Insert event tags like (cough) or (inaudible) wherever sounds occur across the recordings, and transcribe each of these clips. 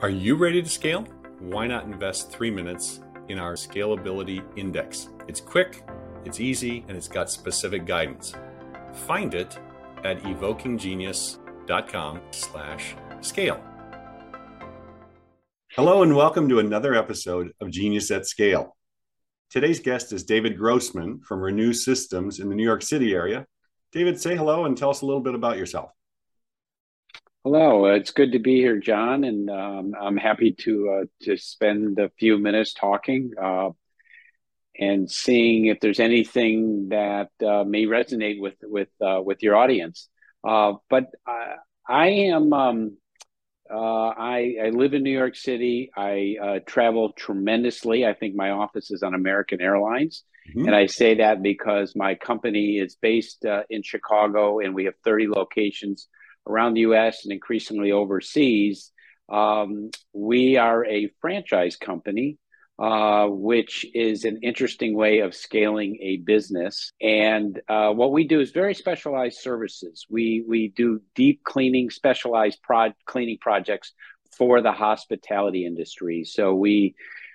Are you ready to scale? Why not invest three minutes in our Scalability Index? It's quick, it's easy, and it's got specific guidance. Find it at evokinggenius.com slash scale. Hello and welcome to another episode of Genius at Scale. Today's guest is David Grossman from Renue Systems in the New York City area. David, say hello and tell us a little bit about yourself. Hello, it's good to be here, John, and um, I'm happy to uh, to spend a few minutes talking uh, and seeing if there's anything that uh, may resonate with with uh, with your audience. Uh, but I am um, uh, I, I live in New York City. I travel tremendously. I think my office is on American Airlines. Mm-hmm. And I say that because my company is based in Chicago and we have 30 locations around the US and increasingly overseas, um, we are a franchise company, uh, which is an interesting way of scaling a business. And uh, what we do is very specialized services. We, we do deep cleaning, specialized pro- cleaning projects for the hospitality industry. So we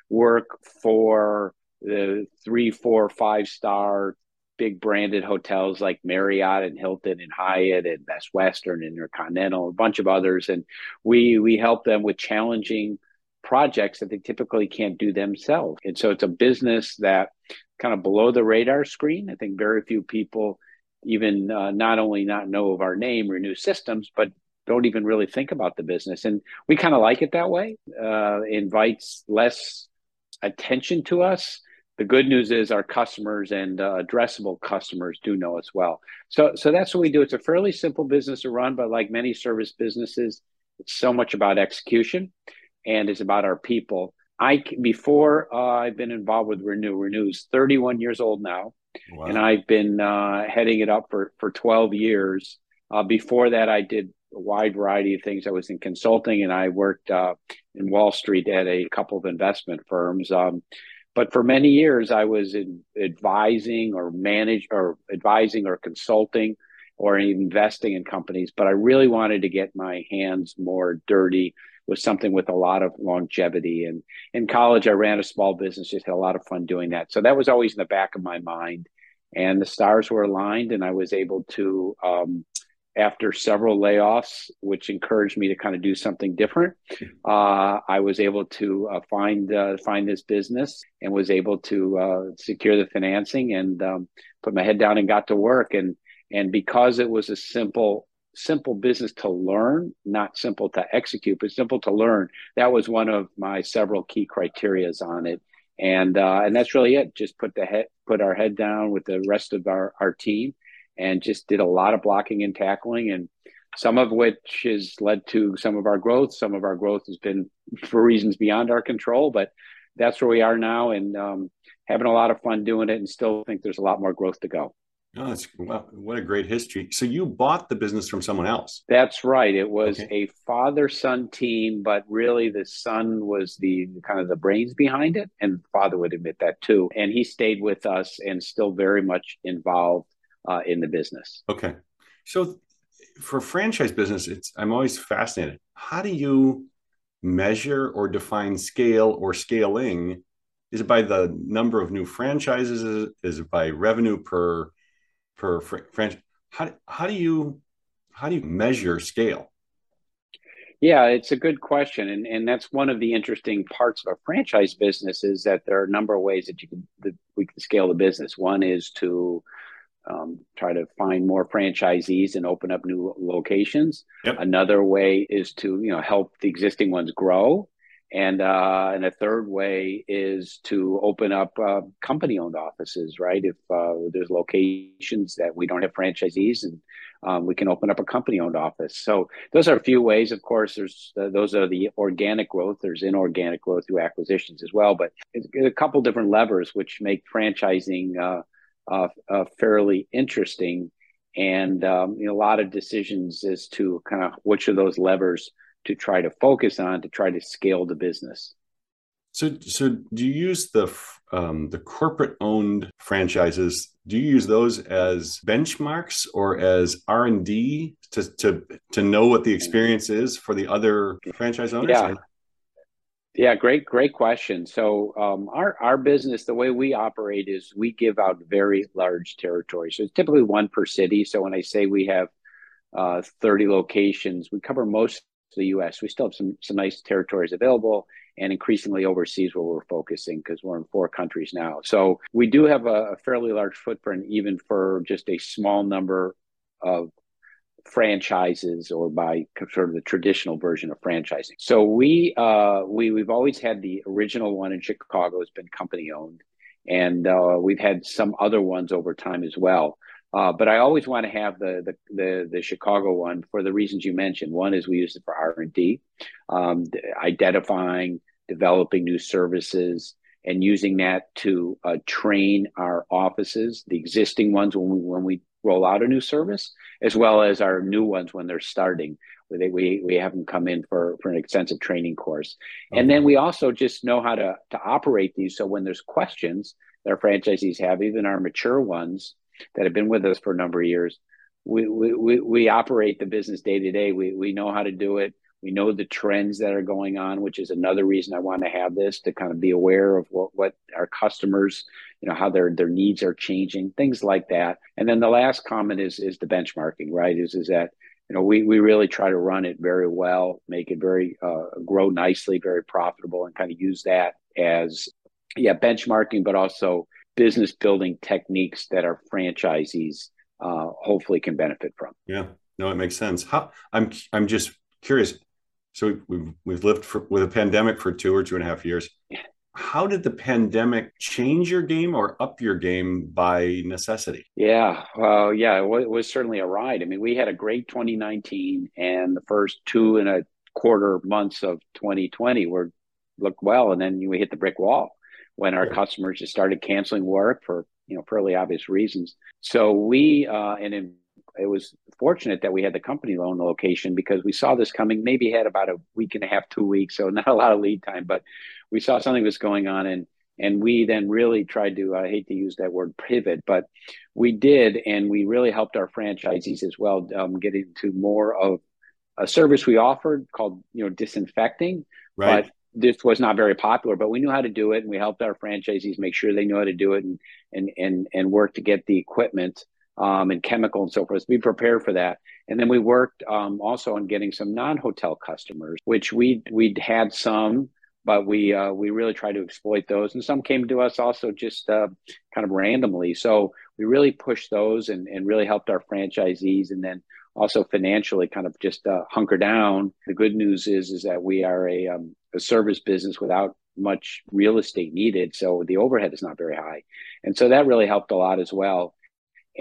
work for the three, four, five star big branded hotels like Marriott and Hilton and Hyatt and Best Western and Intercontinental, a bunch of others, and we we help them with challenging projects that they typically can't do themselves. And so it's a business that kind of below the radar screen. I think very few people even uh, not only not know of our name, Renue Systems, but don't even really think about the business. And we kind of like it that way. Uh, invites less attention to us the good news is our customers and uh, addressable customers do know us well. So, so that's what we do. It's a fairly simple business to run, but like many service businesses, it's so much about execution, and it's about our people. I before uh, I've been involved with Renue. Renue's 31 years old now, wow. and I've been uh, heading it up for for 12 years. Uh, before that, I did a wide variety of things. I was in consulting, and I worked uh, in Wall Street at a couple of investment firms. Um, but for many years, I was advising or manage or advising or consulting or investing in companies. But I really wanted to get my hands more dirty with something with a lot of longevity. And in college, I ran a small business, just had a lot of fun doing that. So that was always in the back of my mind. And the stars were aligned, and I was able to um, after several layoffs, which encouraged me to kind of do something different, uh, I was able to uh, find uh, find this business and was able to uh, secure the financing and um, put my head down and got to work. And and because it was a simple simple business to learn, not simple to execute, but simple to learn, that was one of my several key criterias on it. And uh, and that's really it. Just put the head put our head down with the rest of our our team and just did a lot of blocking and tackling and some of which has led to some of our growth. Some of our growth has been for reasons beyond our control, but that's where we are now and um, having a lot of fun doing it and still think there's a lot more growth to go. Oh, that's well, what a great history. So you bought the business from someone else. That's right. It was okay. a father-son team, but really the son was the kind of the brains behind it, and father would admit that too. And he stayed with us and still very much involved uh, in the business. Okay. So for franchise business, it's I'm always fascinated. How do you measure or define scale or scaling? Is it by the number of new franchises? Is it by revenue per per fr- franchise? How, how do you how do you measure scale? Yeah, it's a good question, and and that's one of the interesting parts of a franchise business is that there are a number of ways that you can that we can scale the business. One is to um, try to find more franchisees and open up new locations. Yep. Another way is to you know help the existing ones grow, and uh, and a third way is to open up uh, company-owned offices. Right, if uh, there's locations that we don't have franchisees, and um, we can open up a company-owned office. So those are a few ways. Of course, there's uh, those are the organic growth. There's inorganic growth through acquisitions as well, but it's a couple different levers which make franchising uh, uh, fairly interesting, and um, you know, a lot of decisions as to kind of which of those levers to try to focus on to try to scale the business. So, so do you use the um, the corporate owned franchises? Do you use those as benchmarks or as R and D to to to know what the experience is for the other franchise owners? Yeah. Yeah, great, great question. So um, our our business, the way we operate is we give out very large territories. So it's typically one per city. So when I say we have uh, 30 locations, we cover most of the U.S. We still have some some nice territories available, and increasingly overseas where we're focusing because we're in four countries now. So we do have a, a fairly large footprint, even for just a small number of franchises or by sort of the traditional version of franchising. So we uh, we we've always had the original one in Chicago has been company owned, and uh, we've had some other ones over time as well. Uh, but I always want to have the, the, the the Chicago one for the reasons you mentioned. One is we use it for R and D, um, identifying, developing new services, and using that to uh, train our offices, the existing ones when we when we roll out a new service, as well as our new ones when they're starting. They, we we have them come in for for an extensive training course, okay. and then we also just know how to to operate these. So when there's questions that our franchisees have, even our mature ones that have been with us for a number of years, we we we operate the business day to day. We we know how to do it. We know the trends that are going on, which is another reason I want to have this to kind of be aware of what, what our customers, you know, how their their needs are changing, things like that. And then the last comment is is the benchmarking, right? Is is that you know we we really try to run it very well, make it very uh, grow nicely, very profitable, and kind of use that as yeah benchmarking, but also business building techniques that our franchisees uh, hopefully can benefit from. Yeah, no, it makes sense. How I'm I'm just curious so we've we've lived for, with a pandemic for two or two and a half years. How did the pandemic change your game or up your game by necessity? Yeah, well, yeah, it was, it was certainly a ride. I mean, we had a great 2019, and the first two and a quarter months of 2020 were looked well, and then we hit the brick wall when our customers just started canceling work for you know fairly obvious reasons. So we uh, and in it was fortunate that we had the company loan location because we saw this coming. Maybe had about a week and a half, two weeks, so (laughs) not a lot of lead time, but we saw something was going on, and and we then really tried to. I hate to use that word pivot, but we did, and we really helped our franchisees as well um, get into more of a service we offered called you know disinfecting, right. but this was not very popular, but we knew how to do it, and we helped our franchisees make sure they knew how to do it, and and and and work to get the equipment um, and chemical and so forth. We prepared for that. And then we worked um, also on getting some non-hotel customers, which we we'd had some, but we uh, we really tried to exploit those. And some came to us also just uh, kind of randomly. So we really pushed those and, and really helped our franchisees. And then also financially kind of just uh, hunker down. The good news is is that we are a, um, a service business without much real estate needed, so the overhead is not very high, and so that really helped a lot as well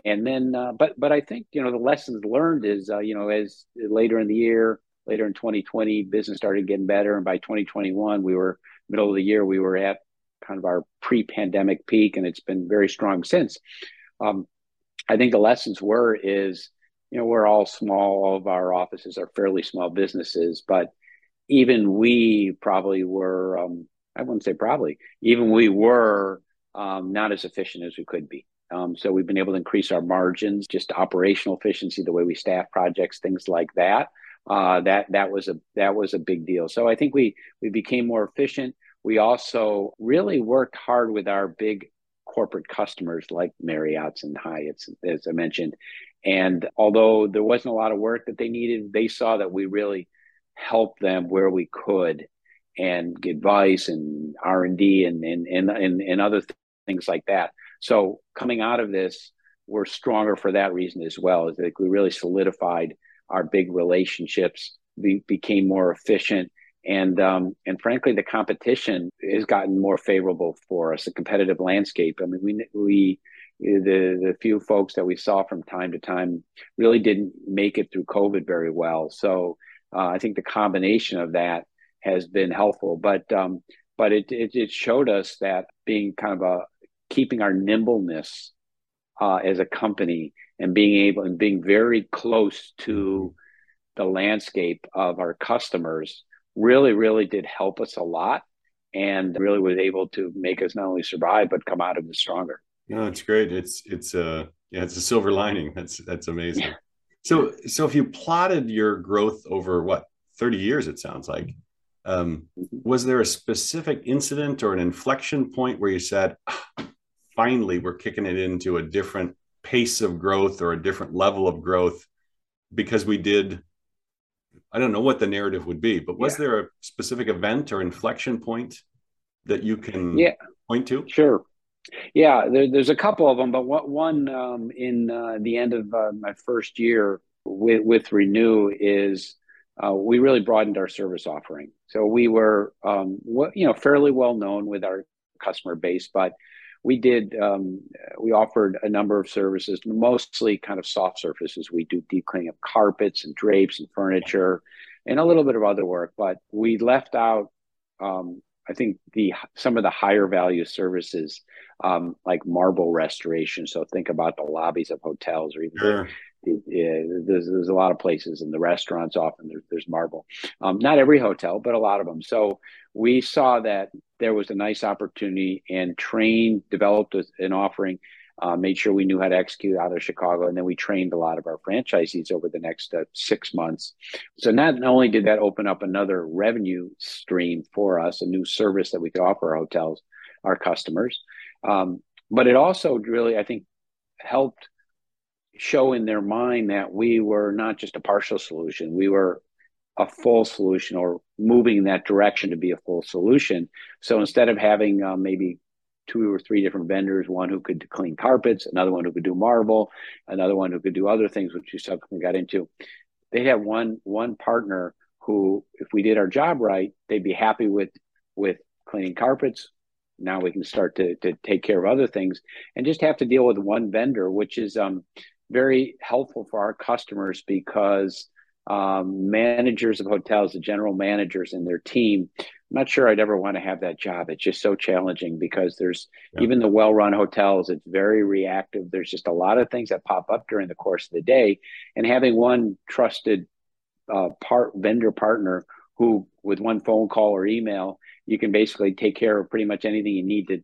and then uh, but but i think you know the lessons learned is uh, you know as later in the year later in 2020 business started getting better. And by 2021 we were middle of the year we were at kind of our pre-pandemic peak and it's been very strong since. Um, i think the lessons were is you know we're all small all of our offices are fairly small businesses but even we probably were um, i wouldn't say probably even we were um, not as efficient as we could be um, so we've been able to increase our margins, just operational efficiency, the way we staff projects, things like that. Uh, that that was a that was a big deal. So I think we we became more efficient. We also really worked hard with our big corporate customers like Marriott's and Hyatt's, as I mentioned. And although there wasn't a lot of work that they needed, they saw that we really helped them where we could and advice and R and D and and and and other th- things like that. So coming out of this, we're stronger for that reason as well. Is that we really solidified our big relationships, we became more efficient, and um, and frankly, the competition has gotten more favorable for us. The competitive landscape. I mean, we we the the few folks that we saw from time to time really didn't make it through COVID very well. So uh, I think the combination of that has been helpful. But um, but it, it, it showed us that being kind of a keeping our nimbleness uh, as a company and being able and being very close to the landscape of our customers really really did help us a lot and really was able to make us not only survive but come out of it stronger. No it's great. It's it's a yeah it's a silver lining. That's that's amazing. Yeah. so so if you plotted your growth over what 30 years it sounds like Um, was there a specific incident or an inflection point where you said, ah, finally, we're kicking it into a different pace of growth or a different level of growth because we did? I don't know what the narrative would be, but was yeah. there a specific event or inflection point that you can yeah. point to? Sure. Yeah, there, there's a couple of them, but one um, in uh, the end of uh, my first year with, with Renue is uh, we really broadened our service offering. So we were, um, what, you know, fairly well known with our customer base, but we did um, we offered a number of services, mostly kind of soft surfaces. We do deep cleaning of carpets and drapes and furniture, and a little bit of other work. But we left out, um, I think, the some of the higher value services um, like marble restoration. So think about the lobbies of hotels or even sure there's, there's a lot of places in the restaurants often there's, there's marble. Um, not every hotel but a lot of them. So we saw that there was a nice opportunity and trained developed an offering uh, made sure we knew how to execute out of chicago and then we trained a lot of our franchisees over the next uh, six months. So not only did that open up another revenue stream for us a new service that we could offer our hotels our customers um, but it also really i think helped show in their mind that we were not just a partial solution, we were a full solution or moving in that direction to be a full solution. So instead of having uh, maybe two or three different vendors, one who could clean carpets, another one who could do marble, another one who could do other things, which you subsequently got into, they'd have one one partner who, if we did our job right, they'd be happy with with cleaning carpets. Now we can start to, to take care of other things and just have to deal with one vendor, which is um, very helpful for our customers because um, managers of hotels, the general managers and their team, I'm not sure I'd ever want to have that job. It's just so challenging because there's yeah. even the well run hotels, it's very reactive. There's just a lot of things that pop up during the course of the day. And having one trusted uh, part vendor partner who, with one phone call or email, you can basically take care of pretty much anything you need to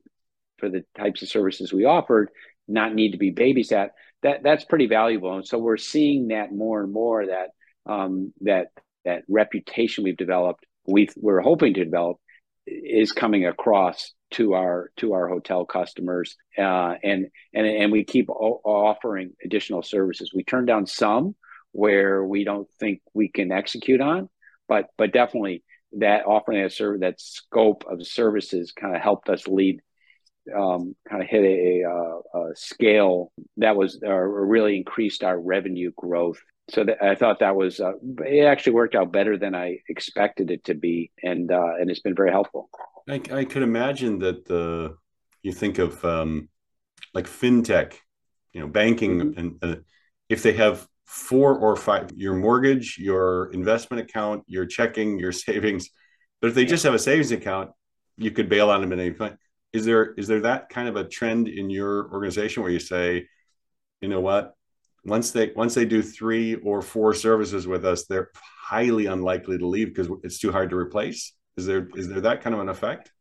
for the types of services we offered, not need to be babysat that that's pretty valuable. And so we're seeing that more and more that um, that that reputation we've developed, we we're hoping to develop, is coming across to our to our hotel customers, uh, and and and we keep o- offering additional services. We turn down some where we don't think we can execute on, but but definitely that offering that service that scope of services kind of helped us lead um, kind of hit a, a, a, scale that was uh, really increased our revenue growth. So that, I thought that was uh, it actually worked out better than I expected it to be, and uh, and it's been very helpful. I, I could imagine that the you think of um, like fintech, you know, banking, mm-hmm. and uh, if they have four or five, your mortgage, your investment account, your checking, your (laughs) savings, but if they just have a savings account, you could bail on them at any point is there is there that kind of a trend in your organization where you say you know what? Once they once they do three or four services with us they're highly unlikely to leave because it's too hard to replace. Is there is there that kind of an effect?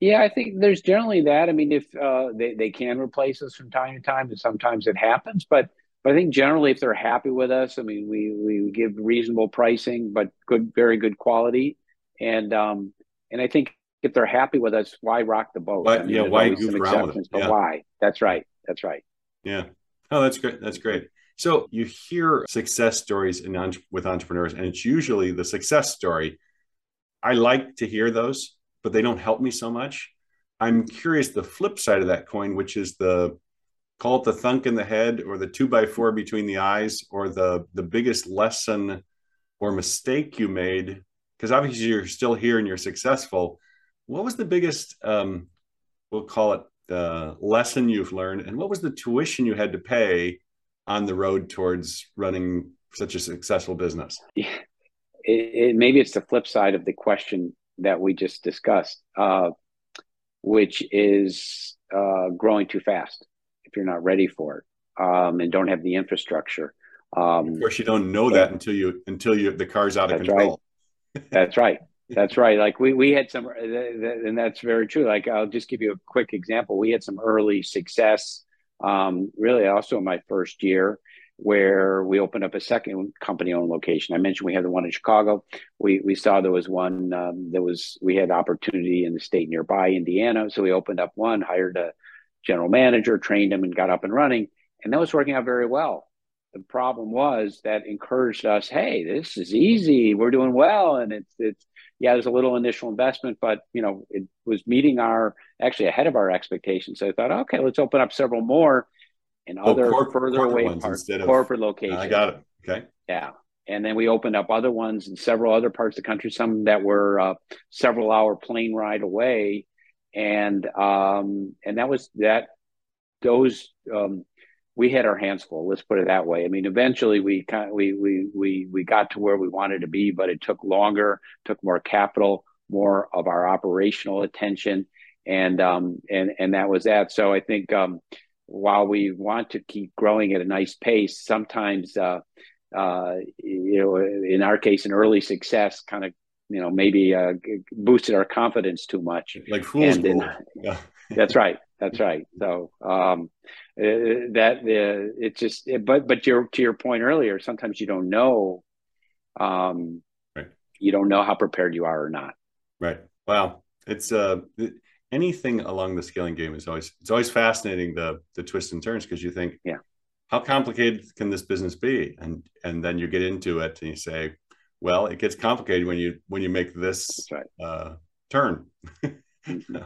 Yeah i think there's generally that. I mean if uh, they, they can replace us from time to time and sometimes it happens but but i think generally if they're happy with us i mean we we give reasonable pricing but good very good quality. And um and i think if they're happy with us, why rock the boat? I mean, yeah, why goof around with it? But why? That's right. That's right. Yeah. Oh, that's great. That's great. So you hear success stories in with entrepreneurs, and it's usually the success story. I like to hear those, but they don't help me so much. I'm curious the flip side of that coin, which is the call it the thunk in the head or the two by four between the eyes or the the biggest lesson or mistake you made because obviously you're still here and you're successful what was the biggest um, we'll call it the lesson you've learned and what was the tuition you had to pay on the road towards running such a successful business yeah. it, it, maybe it's the flip side of the question that we just discussed uh, which is uh, growing too fast if you're not ready for it um, and don't have the infrastructure um, of course you don't know that until you until you the car's out of control right. that's right (laughs) that's right. Like we we had some, and that's very true. Like I'll just give you a quick example. We had some early success, um, really also in my first year, where we opened up a second company-owned location. I mentioned we had the one in Chicago. We we saw there was one um, that was we had opportunity in the state nearby, Indiana. So we opened up one, hired a general manager, trained him, and got up and running. And that was working out very well. The problem was that encouraged us, hey, this is easy. We're doing well, and it's it's yeah, there's a little initial investment, but you know, it was meeting our actually ahead of our expectations. So I thought, okay, let's open up several more in oh, other corp- further away parts, corporate locations. I got it. Okay. Yeah. And then we opened up other ones in several other parts of the country, some that were uh, several hour plane ride away. And um, and that was that those um, we had our hands full. Let's put it that way. I mean, eventually we kind of, we we we we got to where we wanted to be, but it took longer, took more capital, more of our operational attention, and um and and that was that. So I think um, while we want to keep growing at a nice pace, sometimes uh, uh, you know, in our case, an early success kind of you know maybe uh, boosted our confidence too much. Like fools. yeah. (laughs) that's right. That's right. So um, uh, that uh, it's just, but but your to your point earlier, sometimes you don't know, um, right. you don't know how prepared you are or not. Right. Wow. It's uh anything along the scaling game is always it's always fascinating the the twists and turns because you think yeah how complicated can this business be and and then you get into it and you say well it gets complicated when you when you make this right. uh, turn (laughs) mm-hmm.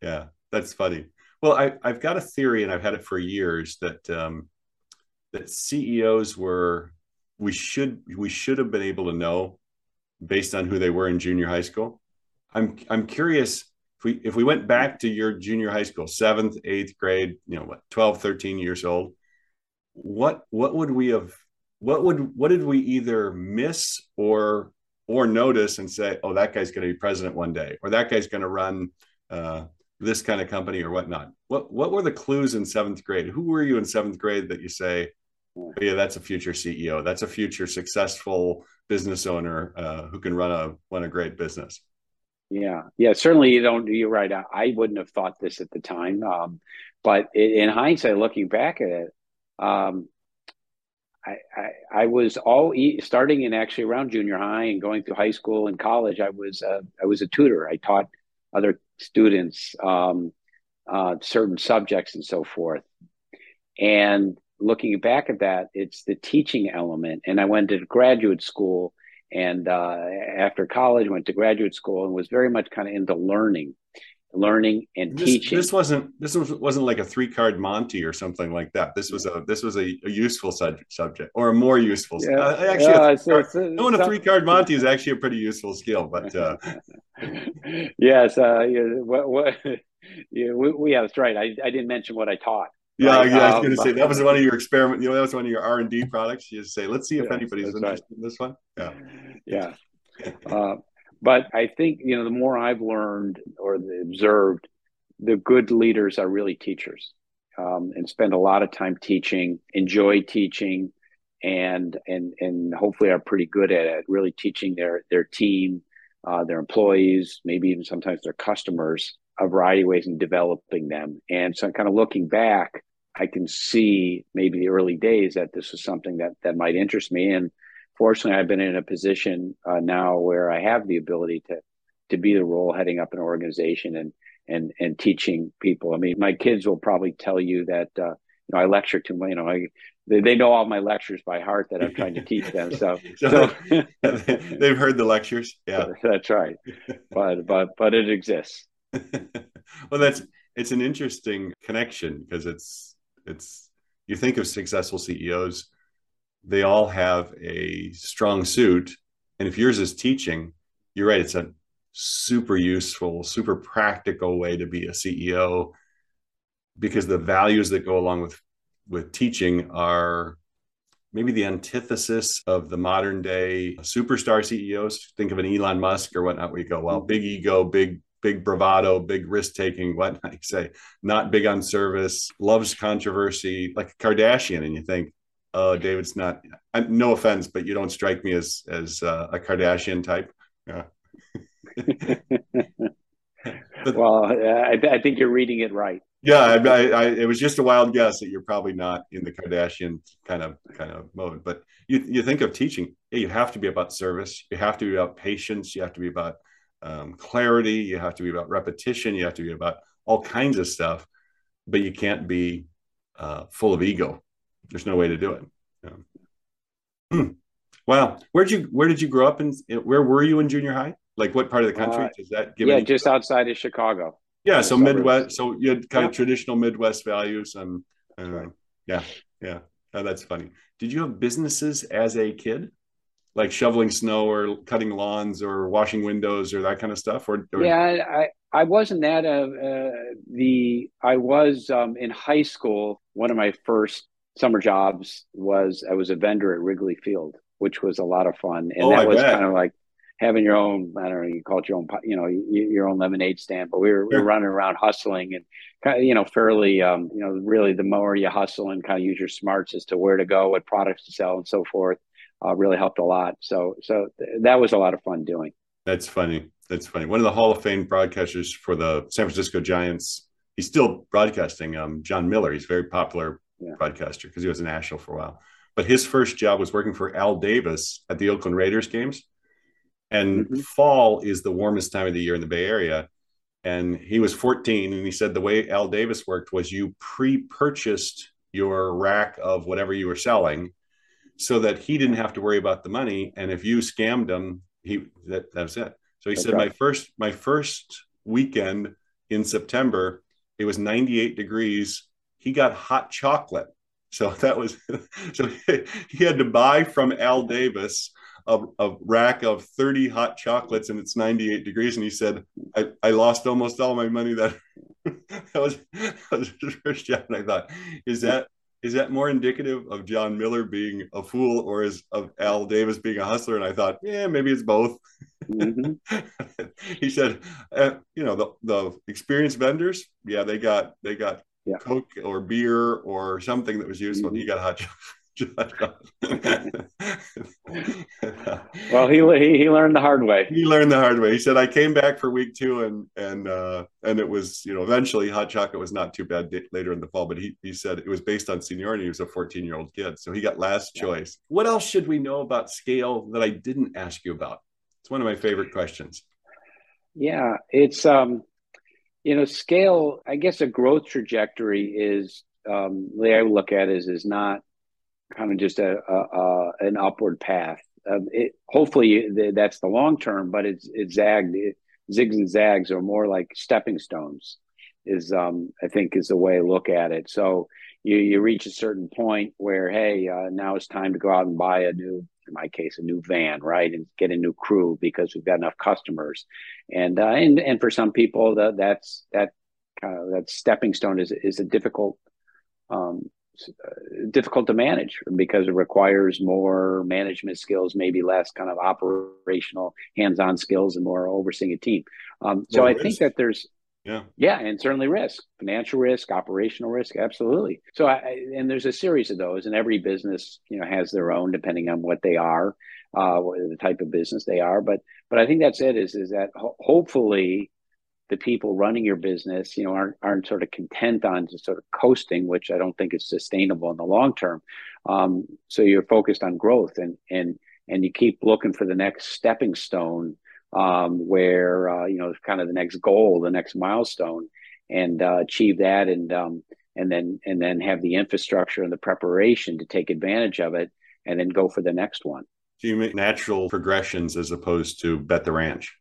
yeah that's funny well, I, I've got a theory, and I've had it for years that um, that CEOs were we should we should have been able to know based on who they were in junior high school. I'm I'm curious if we if we went back to your junior high school, seventh, eighth grade, you know what, 12, 13 years old, what what would we have what would what did we either miss or or notice and say, oh, that guy's going to be president one day, or that guy's going to run uh, this kind of company or whatnot. What what were the clues in seventh grade? Who were you in seventh grade that you say, oh, yeah, that's a future CEO, that's a future successful business owner uh, who can run a run a great business? Yeah, yeah, certainly you don't. You're right. I, I wouldn't have thought this at the time, um, but in hindsight, looking back at it, um, I, I, I was all starting in actually around junior high and going through high school and college. I was I was a tutor. I taught other students um, uh, certain subjects and so forth. And looking back at that, it's the teaching element. And I went to graduate school, and uh, after college, went to graduate school and was very much kind of into learning learning and this, teaching. This wasn't this was, wasn't like a three card Monty or something like that. This was a this was a, a useful subject subject or a more useful. Yeah. Uh, actually, uh, a, it's, knowing a three card Monty is actually a pretty useful skill. But uh... (laughs) yes, uh, yeah, what, what, (laughs) yeah, we, we, yeah, that's right. I, I didn't mention what I taught. Yeah, right? yeah, I was going to um, say that was (laughs) one of your experiment. You know, that was one of your R and D products. You just say, let's see if anybody's interested right. in this one. Yeah, yeah. Uh, but I think, you know, the more I've learned or observed, the good leaders are really teachers um, and spend a lot of time teaching, enjoy teaching, and and and hopefully are pretty good at it, really teaching their their team, uh, their employees, maybe even sometimes their customers, a variety of ways in developing them. And so, kind of looking back, I can see maybe the early days that this was something that that might interest me and fortunately, I've been in a position uh, now where I have the ability to to be the role heading up an organization and and and teaching people. I mean, my kids will probably tell you that uh, you know I lecture to you know I they, they know all my lectures by heart that I'm trying to teach them. So, (laughs) so (laughs) they've heard the lectures. Yeah, (laughs) that's right. But but but it exists. well, that's it's an interesting connection because it's it's you think of successful CEOs they all have a strong suit. And if yours is teaching, you're right, it's a super useful, super practical way to be a CEO because the values that go along with with teaching are maybe the antithesis of the modern day superstar CEOs. Think of an Elon Musk or whatnot, We go, well, big ego, big, big bravado, big risk taking, whatnot. (laughs) You say, not big on service, loves controversy, like a Kardashian. And you think, oh, David's not. No offense, but you don't strike me as as uh, a Kardashian type. Yeah. (laughs) but, well, I, I, think you're reading it right. yeah, I, I, I, it was just a wild guess that you're probably not in the Kardashian kind of kind of mode. But you you think of teaching, yeah, you have to be about service, you have to be about patience, you have to be about um, clarity, you have to be about repetition, you have to be about all kinds of stuff, but you can't be uh, full of ego. There's no way to do it. Yeah. Wow, where did you where did you grow up and where were you in junior high? Like what part of the country? Uh, Does that give? Yeah, just outside of Chicago. Yeah, so Midwest. So you had kind yeah. of traditional Midwest values, and uh, right. yeah, yeah. Oh, that's funny. Did you have businesses as a kid, like shoveling snow or cutting lawns or washing windows or that kind of stuff? Or, or... yeah, I I wasn't that. Uh, uh, the I was um, in high school. One of my first summer jobs was I was a vendor at Wrigley Field, which was a lot of fun, and oh, that I was bet. kind of like having your own I don't know you call it your own you know your own lemonade stand, but we were, we were running around hustling and kind of you know fairly um, you know really the more you hustle and kind of use your smarts as to where to go, what products to sell, and so forth, uh, really helped a lot. So so th- that was a lot of fun doing. That's funny. That's funny. One of the Hall of Fame broadcasters for the San Francisco Giants. He's still broadcasting. Um, Jon Miller. He's very popular yeah. broadcaster because he was a national for a while. But his first job was working for Al Davis at the Oakland Raiders games and mm-hmm. fall is the warmest time of the year in the Bay Area. And he was 14, and he said the way Al Davis worked was you pre-purchased your rack of whatever you were selling, so that he didn't have to worry about the money. And if you scammed him, he that that was it. So he said my first my first weekend in September, it was 98 degrees. He got hot chocolate. So (laughs) that was so he had to buy from Al Davis a, a, rack of 30 hot chocolates and it's 98 degrees. And he said, I, I lost almost all my money that, (laughs) that, was, that was his first job. And I thought, is that is that more indicative of Jon Miller being a fool or is of Al Davis being a hustler? And I thought, yeah, maybe it's both. Mm-hmm. (laughs) he said, uh, you know, the, the experienced vendors, yeah, they got they got yeah. Coke or beer or something that was useful. Mm-hmm. He got hot well, he, he he learned the hard way. He learned the hard way. He said, "I came back for week two, and and uh, and it was you know eventually hot chocolate was not too bad later in the fall, but he he said it was based on seniority. He was a 14 year old kid, so he got last yeah. choice. What else should we know about scale that I didn't ask you about? It's one of my favorite questions. Yeah, it's um, you know, scale. I guess a growth trajectory is um, the way I look at it is is not kind of just a, a, a an upward path. Um, it, hopefully that's the long term, but it's it's zagged. It, zigs and zags are more like stepping stones. Is um, I think is the way I look at it. So you you reach a certain point where hey, uh, now it's time to go out and buy a new, in my case, a new van, right, and get a new crew because we've got enough customers. And uh, and and for some people, that that's that kind of that stepping stone is is a difficult um, difficult to manage because it requires more management skills, maybe less kind of operational hands-on skills and more overseeing a team. Um, so I think that there's yeah. Yeah and certainly risk financial risk operational risk absolutely. So I, and there's a series of those and every business you know has their own depending on what they are uh the type of business they are. But but i think that's it is is that ho- hopefully the people running your business, you know, aren't aren't sort of content on just sort of coasting, which I don't think is sustainable in the long term. Um, so you're focused on growth and and and you keep looking for the next stepping stone um, where uh, you know kind of the next goal, the next milestone, and uh, achieve that, and um, and then and then have the infrastructure and the preparation to take advantage of it, and then go for the next one. So you make natural progressions as opposed to bet the ranch.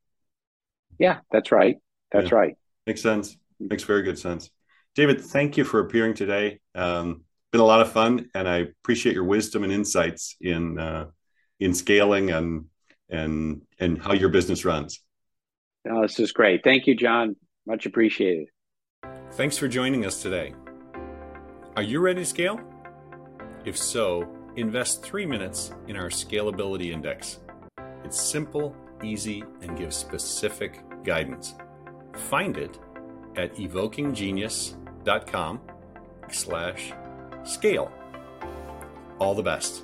Yeah, that's right. That's yeah. right. Makes sense. Makes very good sense. David, thank you for appearing today. Um, been a lot of fun, and I appreciate your wisdom and insights in uh, in scaling and and and how your business runs. No, this is great. Thank you, John. Much appreciated. Thanks for joining us today. Are you ready to scale? If so, invest three minutes in our Scalability Index. It's simple, easy, and gives specific guidance. Find it at evokinggenius.com slash scale. All the best.